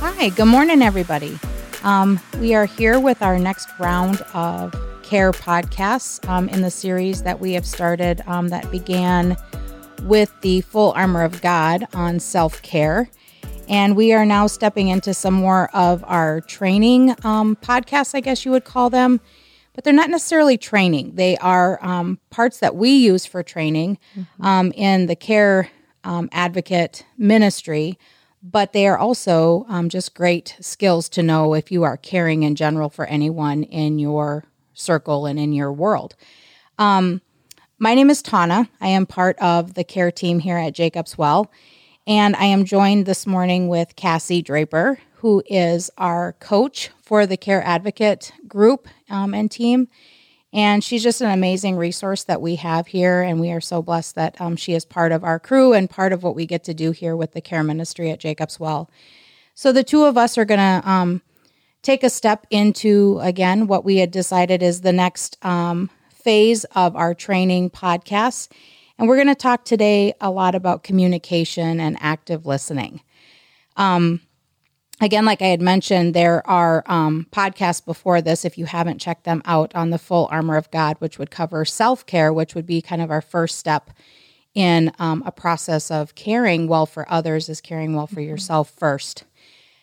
Hi, good morning, everybody. Um, we are here with our next round of care podcasts um, in the series that we have started um, that began with the full armor of God on self care. And we are now stepping into some more of our training um, podcasts, I guess you would call them. But they're not necessarily training, they are um, parts that we use for training um, in the care um, advocate ministry but they are also um, just great skills to know if you are caring in general for anyone in your circle and in your world. Um, my name is Tana. I am part of the care team here at Jacob's Well, and I am joined this morning with Cassie Draper, who is our coach for the Care Advocate group um, and team. And she's just an amazing resource that we have here. And we are so blessed that um, she is part of our crew and part of what we get to do here with the care ministry at Jacob's Well. So the two of us are going to um, take a step into, again, what we had decided is the next um, phase of our training podcast. And we're going to talk today a lot about communication and active listening. Um, again, like I had mentioned, there are um, podcasts before this. If you haven't checked them out on the full armor of God, which would cover self care, which would be kind of our first step in um, a process of caring well for others, is caring well for yourself first.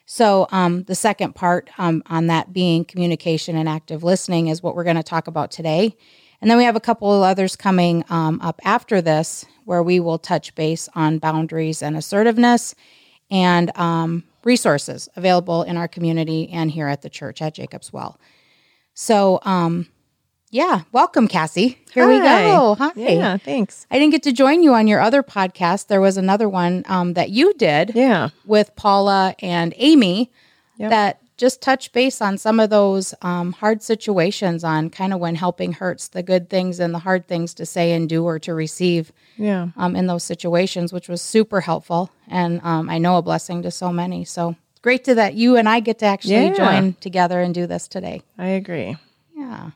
So, um, the second part um, on that being communication and active listening is what we're going to talk about today. And then we have a couple of others coming um, up after this where we will touch base on boundaries and assertiveness and um, resources available in our community and here at the church at Jacob's Well. So, um, yeah, welcome, Cassie. Here we go. Hi. Yeah, thanks. I didn't get to join you on your other podcast. There was another one um, that you did Yeah. with Paula and Amy Yep. that just touch base on some of those um, hard situations on kind of when helping hurts, the good things and the hard things to say and do or to receive Yeah. um, in those situations, which was super helpful. And um, I know a blessing to so many. So great to that you and I get to actually Yeah. join together and do this today. I agree. Yeah.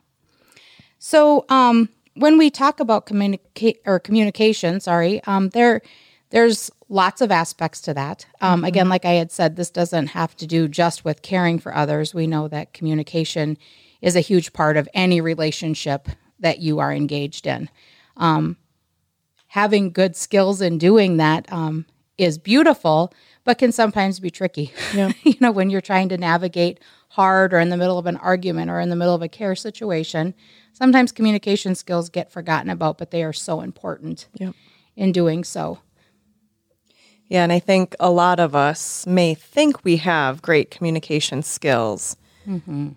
So um, when we talk about communicate or communication, sorry, um, there there's lots of aspects to that. Um, Again, like I had said, this doesn't have to do just with caring for others. We know that communication is a huge part of any relationship that you are engaged in. Um, having good skills in doing that um, is beautiful, but can sometimes be tricky. Yeah. you know, when you're trying to navigate hard or in the middle of an argument or in the middle of a care situation, sometimes communication skills get forgotten about, but they are so important Yep. in doing so. Yeah, and I think a lot of us may think we have great communication skills,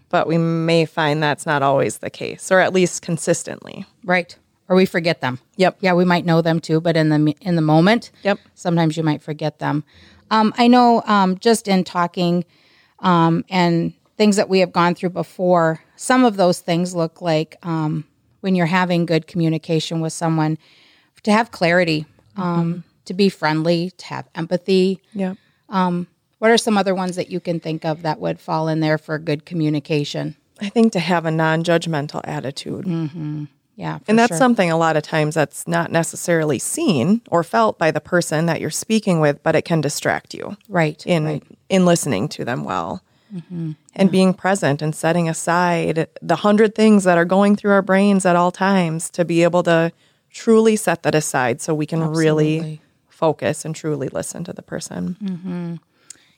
but we may find that's not always the case, or at least consistently. Right. Or we forget them. Yep. Yeah, we might know them too, but in the in the moment, Yep. sometimes you might forget them. Um, I know um, just in talking um, and things that we have gone through before, some of those things look like um, when you're having good communication with someone, to have clarity, um, to be friendly, to have empathy. Yep. Um, what are some other ones that you can think of that would fall in there for good communication? I think to have a non judgmental attitude. Mm-hmm. Yeah, for And that's sure. something a lot of times that's not necessarily seen or felt by the person that you're speaking with, but it can distract you right in right. in listening to them well. Mm-hmm. And being present and setting aside the hundred things that are going through our brains at all times to be able to truly set that aside so we can really Absolutely. Focus and truly listen to the person.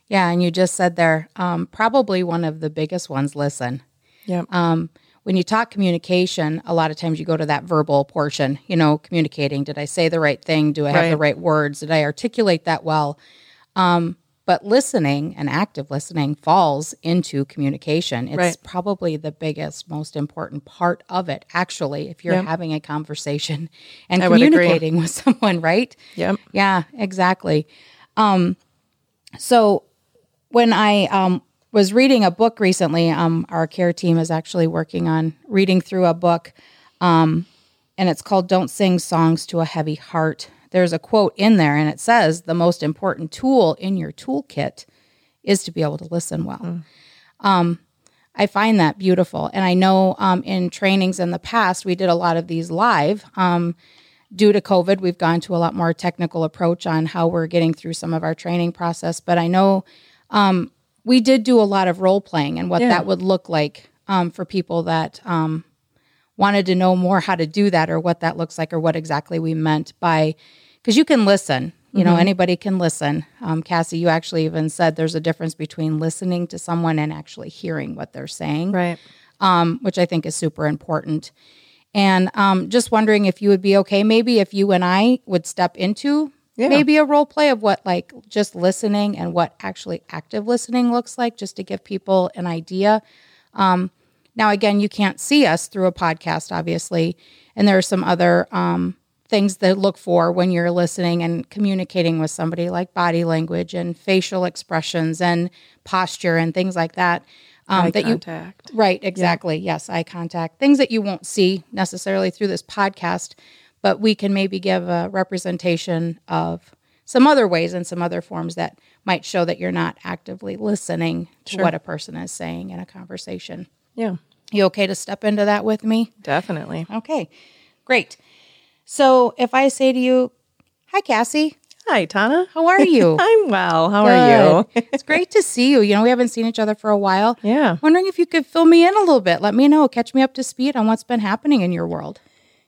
Yeah, and you just said there, um, probably one of the biggest ones. Listen, Yep. um, when you talk communication, a lot of times you go to that verbal portion. You know, communicating. Did I say the right thing? Do I have the Right. right words? Did I articulate that well? Um, but listening and active listening falls into communication. It's Right. probably the biggest, most important part of it. Actually, if you're Yep. having a conversation and I communicating with someone, right? Yep. Yeah, exactly. Um, so when I um, was reading a book recently, um, our care team is actually working on reading through a book, um, and it's called "Don't Sing Songs to a Heavy Heart." There's a quote in there, and it says the most important tool in your toolkit is to be able to listen well. Um, I find that beautiful, and I know um, in trainings in the past we did a lot of these live. Um, due to COVID, we've gone to a lot more technical approach on how we're getting through some of our training process. But I know um, we did do a lot of role playing and what Yeah. that would look like um, for people that um, wanted to know more how to do that or what that looks like or what exactly we meant by because you can listen you Mm-hmm. know anybody can listen um, cassie you actually even said there's a difference between listening to someone and actually hearing what they're saying Right. um, which i think is super important and um, just wondering if you would be okay maybe if you and i would step into Yeah. maybe a role play of what like just listening and what actually active listening looks like just to give people an idea um, now, again, you can't see us through a podcast, obviously, and there are some other um, things to look for when you're listening and communicating with somebody, like body language and facial expressions and posture and things like that. Um, Eye that you right, exactly, yes, eye contact, things that you won't see necessarily through this podcast, but we can maybe give a representation of some other ways and some other forms that might show that you're not actively listening to what a person is saying in a conversation. Yeah. You okay to step into that with me? Definitely. Okay, great. So if I say to you, Hi, Cassie, Hi, Tana. how are you? I'm well. How are you? It's great to see you. You know, we haven't seen each other for a while. Yeah. Wondering if you could fill me in a little bit. Let me know, catch me up to speed on what's been happening in your world.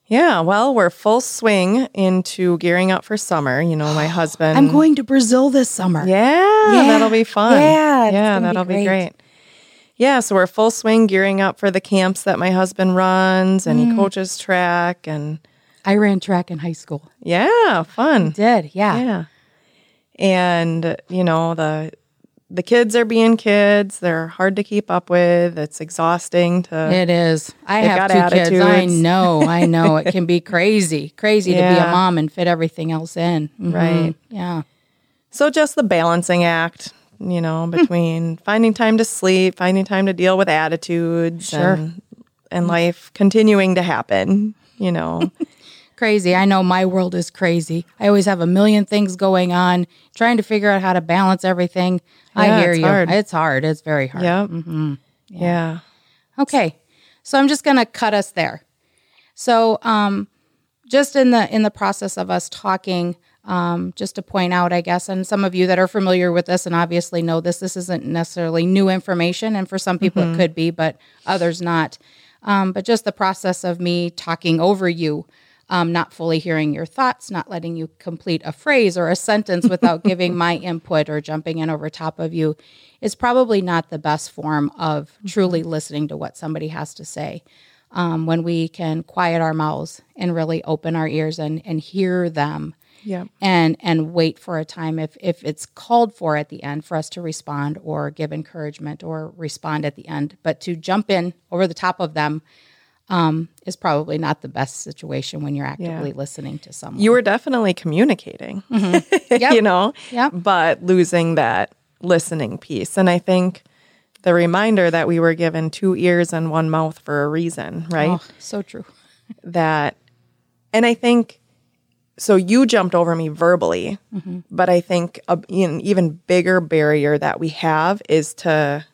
Yeah. Well, we're full swing into gearing up for summer. You know, my husband. I'm going to Brazil this summer. Yeah, Yeah. that'll be fun. Yeah, yeah, that'll be great. great. Yeah, so we're full swing gearing up for the camps that my husband runs and Mm. he coaches track and I ran track in high school. yeah, fun. Did, yeah. Yeah. And you know, the the kids are being kids. They're hard to keep up with. It's exhausting to It is. I have two kids. I know. I know. It can be crazy. Crazy to be a mom and fit everything else in. Mhm. Right. Yeah. So just the balancing act, you Hmm. know, between finding time to sleep, finding time to deal with attitudes Sure. and and life continuing to happen, you know. Crazy. I know my world is crazy. I always have a million things going on, trying to figure out how to balance everything. I hear it's you. hard. It's hard. It's very hard. Yep. Mm-hmm. yeah. Okay. So I'm just going to cut us there. So um just in the in the process of us talking um, just to point out, I guess, and some of you that are familiar with this and obviously know this, this isn't necessarily new information, and for some people it could be, but others not. Um, but just the process of me talking over you, um, not fully hearing your thoughts, not letting you complete a phrase or a sentence without giving my input or jumping in over top of you, is probably not the best form of truly listening to what somebody has to say um, when we can quiet our mouths and really open our ears and, and hear them yeah. and and wait for a time if if it's called for at the end for us to respond or give encouragement or respond at the end but to jump in over the top of them um, is probably not the best situation when you're actively listening to someone You were definitely communicating, Yep. you know, Yep. but losing that listening piece. And I think the reminder that we were given two ears and one mouth for a reason, right? oh, so true That, and I think, so you jumped over me verbally, but I think a, an even bigger barrier that we have is to,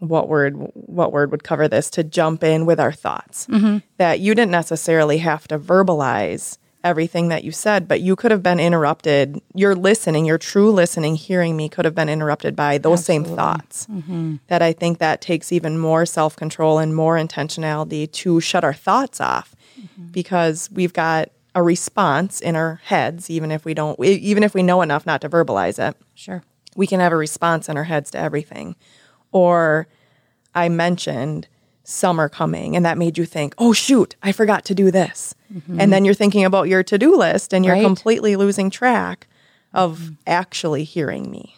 what word what word would cover this to jump in with our thoughts. Mm-hmm. That you didn't necessarily have to verbalize everything that you said but you could have been interrupted. Your listening your true listening hearing me could have been interrupted by those same thoughts. Mm-hmm. That i think that takes even more self-control and more intentionality to shut our thoughts off mm-hmm. because we've got a response in our heads even if we don't even if we know enough not to verbalize it. Sure. We can have a response in our heads to everything. Or I mentioned summer coming and that made you think, oh, shoot, I forgot to do this. And then you're thinking about your to do list and you're Right. completely losing track of actually hearing me.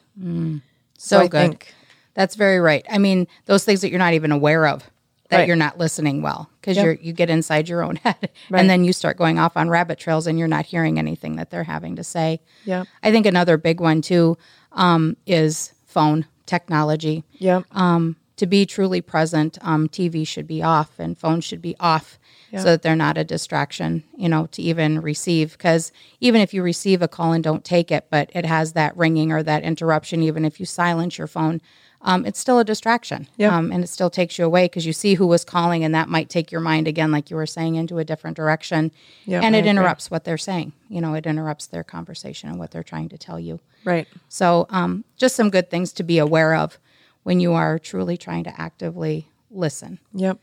so, I good think- that's very right i mean those things that you're not even aware of that Right. you're not listening well because Yep. you're you get inside your own head Right. and then you start going off on rabbit trails and you're not hearing anything that they're having to say Yep. i think another big one too um, is phone technology Yeah. um, to be truly present um, tv should be off and phones should be off so that they're not a distraction you know to even receive because even if you receive a call and don't take it but it has that ringing or that interruption even if you silence your phone um, it's still a distraction. Yep. Um, and it still takes you away because you see who was calling, and that might take your mind again, like you were saying, into a different direction. Yep, and it interrupts what they're saying. You know, it interrupts their conversation and what they're trying to tell you. Right. So, um, just some good things to be aware of when you are truly trying to actively listen. Yep.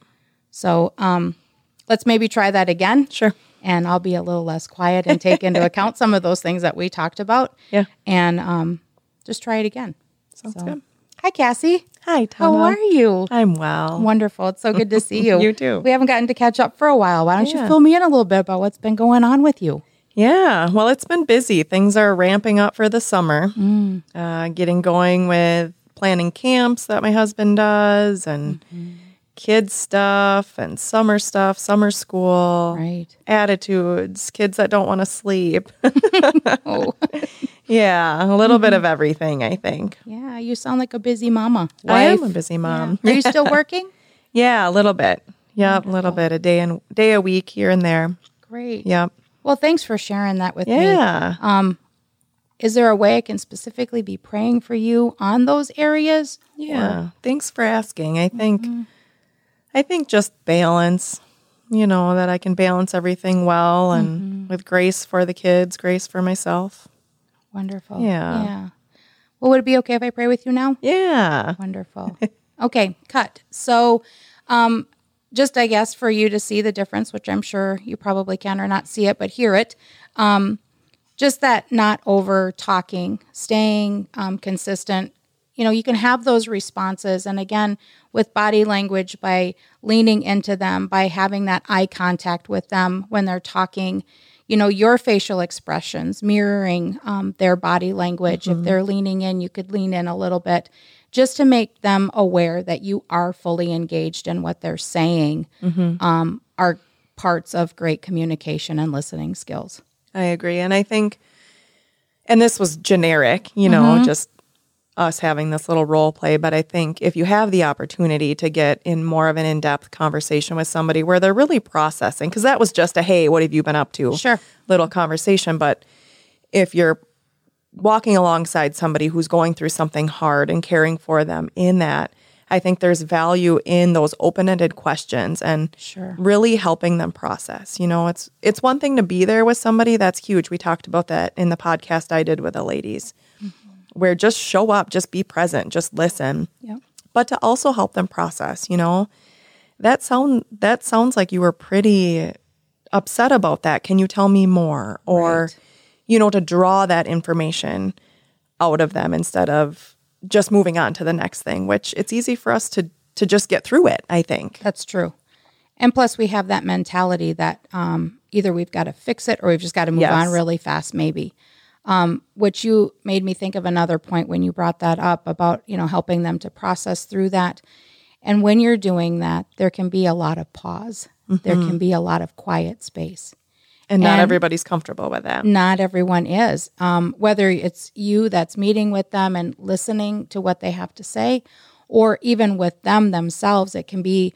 So, um, let's maybe try that again. Sure. And I'll be a little less quiet and take into account some of those things that we talked about. Yeah. And um, just try it again. Sounds So- good. Hi, Cassie. Hi, How are you? I'm well. Wonderful. It's so good to see you. You too. We haven't gotten to catch up for a while. Why don't you fill me in a little bit about what's been going on with you? Yeah, well, it's been busy. Things are ramping up for the summer. Mm. Uh, getting going with planning camps that my husband does, and mm-hmm. kids stuff, and summer stuff, summer school, Right. attitudes, kids that don't want to sleep. Oh, yeah, a little bit of mm-hmm. everything. I think. yeah. You sound like a busy mama. I am a busy mom. Are you still working? Yeah, a little bit. Yep, a little bit, a day and day a week here and there. Great. Yep. Well, thanks for sharing that with me. Yeah. Is there a way I can specifically be praying for you on those areas? Yeah. Thanks for asking. I think I think just balance, you know, that I can balance everything well and with grace for the kids, grace for myself. Wonderful. Yeah. Yeah. Well, would it be okay if I pray with you now? Yeah. Wonderful. okay, cut. So, um, just I guess for you to see the difference, which I'm sure you probably can or not see it, but hear it. Um, just that not over talking, staying um, consistent. You know, you can have those responses. And again, with body language, by leaning into them, by having that eye contact with them when they're talking, you know, your facial expressions mirroring um, their body language. If they're leaning in, you could lean in a little bit just to make them aware that you are fully engaged in what they're saying um, are parts of great communication and listening skills. I agree. And I think and this was generic, you know, just us having this little role play, but I think if you have the opportunity to get in more of an in-depth conversation with somebody where they're really processing because that was just a hey, what have you been up to? Sure. little conversation. But if you're walking alongside somebody who's going through something hard and caring for them in that, I think there's value in those open-ended questions and Sure. really helping them process. You know, it's it's one thing to be there with somebody that's huge. We talked about that in the podcast I did with the ladies. Mm-hmm. Where just show up, just be present, just listen Yeah. but to also help them process, you know. That sound that sounds like you were pretty upset about that. Can you tell me more? Or Right. You know, to draw that information out of them instead of just moving on to the next thing, which it's easy for us to to just get through it, I think. That's true. And plus, we have that mentality that um, either we've got to fix it or we've just got to move Yes. on really fast, maybe. Um, which you made me think of another point when you brought that up about you know helping them to process through that. And when you're doing that, there can be a lot of pause. There can be a lot of quiet space. And not And- everybody's comfortable with that. Not everyone is. Um, whether it's you that's meeting with them and listening to what they have to say, or even with them themselves, it can be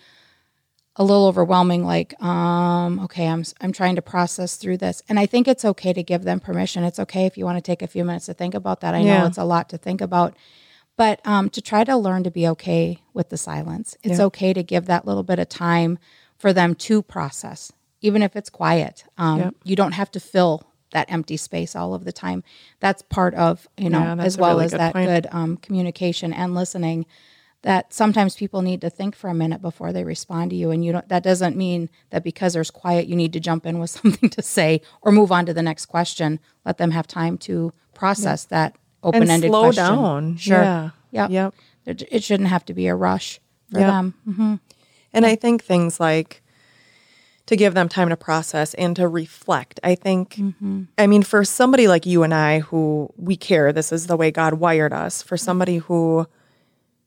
a little overwhelming. Like, um, okay, I'm I'm trying to process through this, and I think it's okay to give them permission. It's okay if you want to take a few minutes to think about that. I know it's a lot to think about, but um, to try to learn to be okay with the silence. It's okay to give that little bit of time for them to process, even if it's quiet. Um, Yep. You don't have to fill that empty space all of the time. That's part of you know, Yeah, as well really as good that point. good um, communication and listening. That sometimes people need to think for a minute before they respond to you, and you don't. That doesn't mean that because there's quiet, you need to jump in with something to say or move on to the next question. Let them have time to process that open-ended slow question. down. Sure. Yeah. Yep. Yep. It, shouldn't have to be a rush for Yep. them. Mhm. And I think things like to give them time to process and to reflect. I think, Mm-hmm. I mean, for somebody like you and I who we care, this is the way God wired us. For somebody who,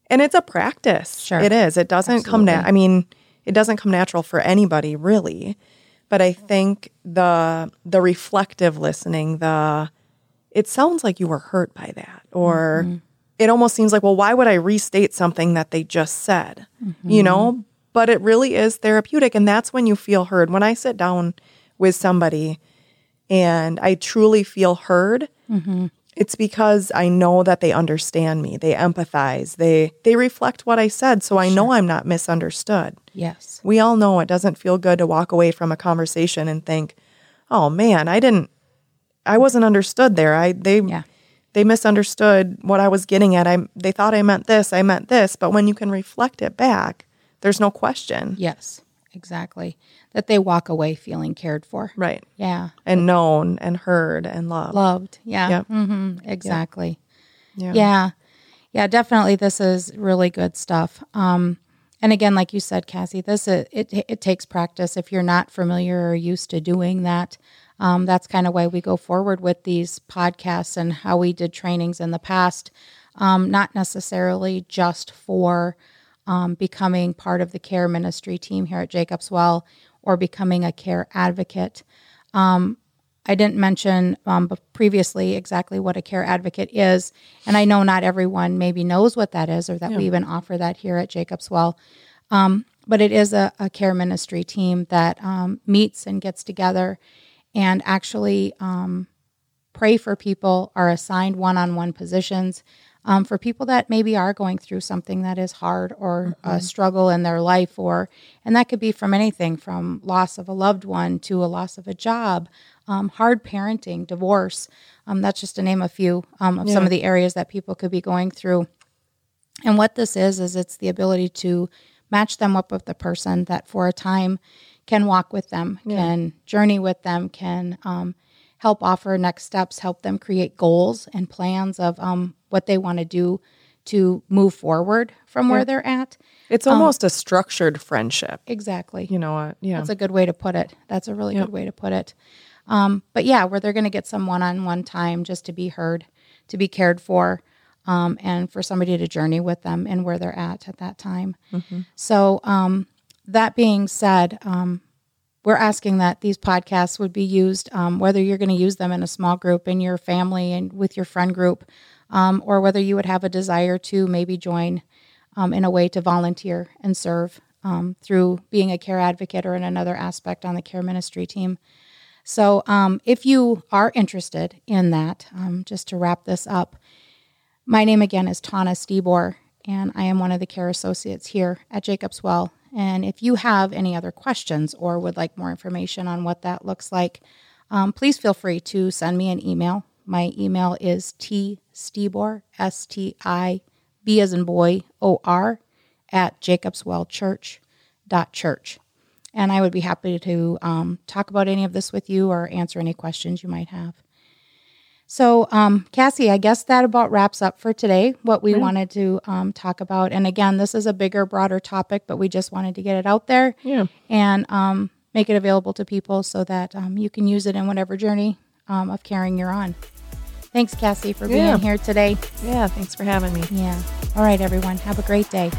and it's a practice. Sure. It is. It doesn't come, na- I mean, it doesn't come natural for anybody really. But I think the the reflective listening, the it sounds like you were hurt by that or Mm-hmm. it almost seems like well why would i restate something that they just said you know but it really is therapeutic and that's when you feel heard when i sit down with somebody and i truly feel heard mm-hmm. It's because I know that they understand me. They empathize. They they reflect what I said, so I know I'm not misunderstood. Yes. We all know it doesn't feel good to walk away from a conversation and think, "Oh man, I didn't I wasn't understood there. I they Yeah. they misunderstood what I was getting at. I they thought I meant this, I meant this, but when you can reflect it back, there's no question. Yes. Exactly. That they walk away feeling cared for. Right. Yeah. And known and heard and loved. Loved. Yeah. Yep. hmm Exactly. Yeah. Yeah. Yeah, definitely this is really good stuff. Um and again like you said Cassie, this is, it it takes practice if you're not familiar or used to doing that. Um, that's kind of why we go forward with these podcasts and how we did trainings in the past. Um, not necessarily just for um, becoming part of the care ministry team here at Jacobs Well or becoming a care advocate. Um, I didn't mention um, previously exactly what a care advocate is, and I know not everyone maybe knows what that is or that we even offer that here at Jacobs Well. Um, but it is a, a care ministry team that um, meets and gets together and actually um, pray for people, are assigned one on one positions um, for people that maybe are going through something that is hard or a struggle in their life, or, and that could be from anything from loss of a loved one to a loss of a job, um, hard parenting, divorce. Um, that's just to name a few um, of some of the areas that people could be going through. And what this is, is it's the ability to match them up with the person that for a time can walk with them, can journey with them, can um, help offer next steps, help them create goals and plans of um, what they want to do to move forward from where they're at. It's almost a structured friendship. Exactly. You know what? Yeah. That's a good way to put it. That's a really good way to put it. Um, but yeah, where they're going to get some one on one time just to be heard, to be cared for, um, and for somebody to journey with them and where they're at at that time. So, um, that being said, um, we're asking that these podcasts would be used, um, whether you're going to use them in a small group, in your family, and with your friend group, um, or whether you would have a desire to maybe join um, in a way to volunteer and serve um, through being a care advocate or in another aspect on the care ministry team. So, um, if you are interested in that, um, just to wrap this up, my name again is Tana Stibor, and I am one of the care associates here at Jacobs Well. And if you have any other questions or would like more information on what that looks like, um, please feel free to send me an email. My email is tstibor, S T I B as in boy, O R, at jacobswellchurch.church. And I would be happy to um, talk about any of this with you or answer any questions you might have. So, um, Cassie, I guess that about wraps up for today what we wanted to um, talk about. And again, this is a bigger, broader topic, but we just wanted to get it out there Yeah. and um, make it available to people so that um, you can use it in whatever journey um, of caring you're on. Thanks, Cassie, for being Yeah. here today. Yeah. Thanks for having me. Yeah. All right, everyone. Have a great day.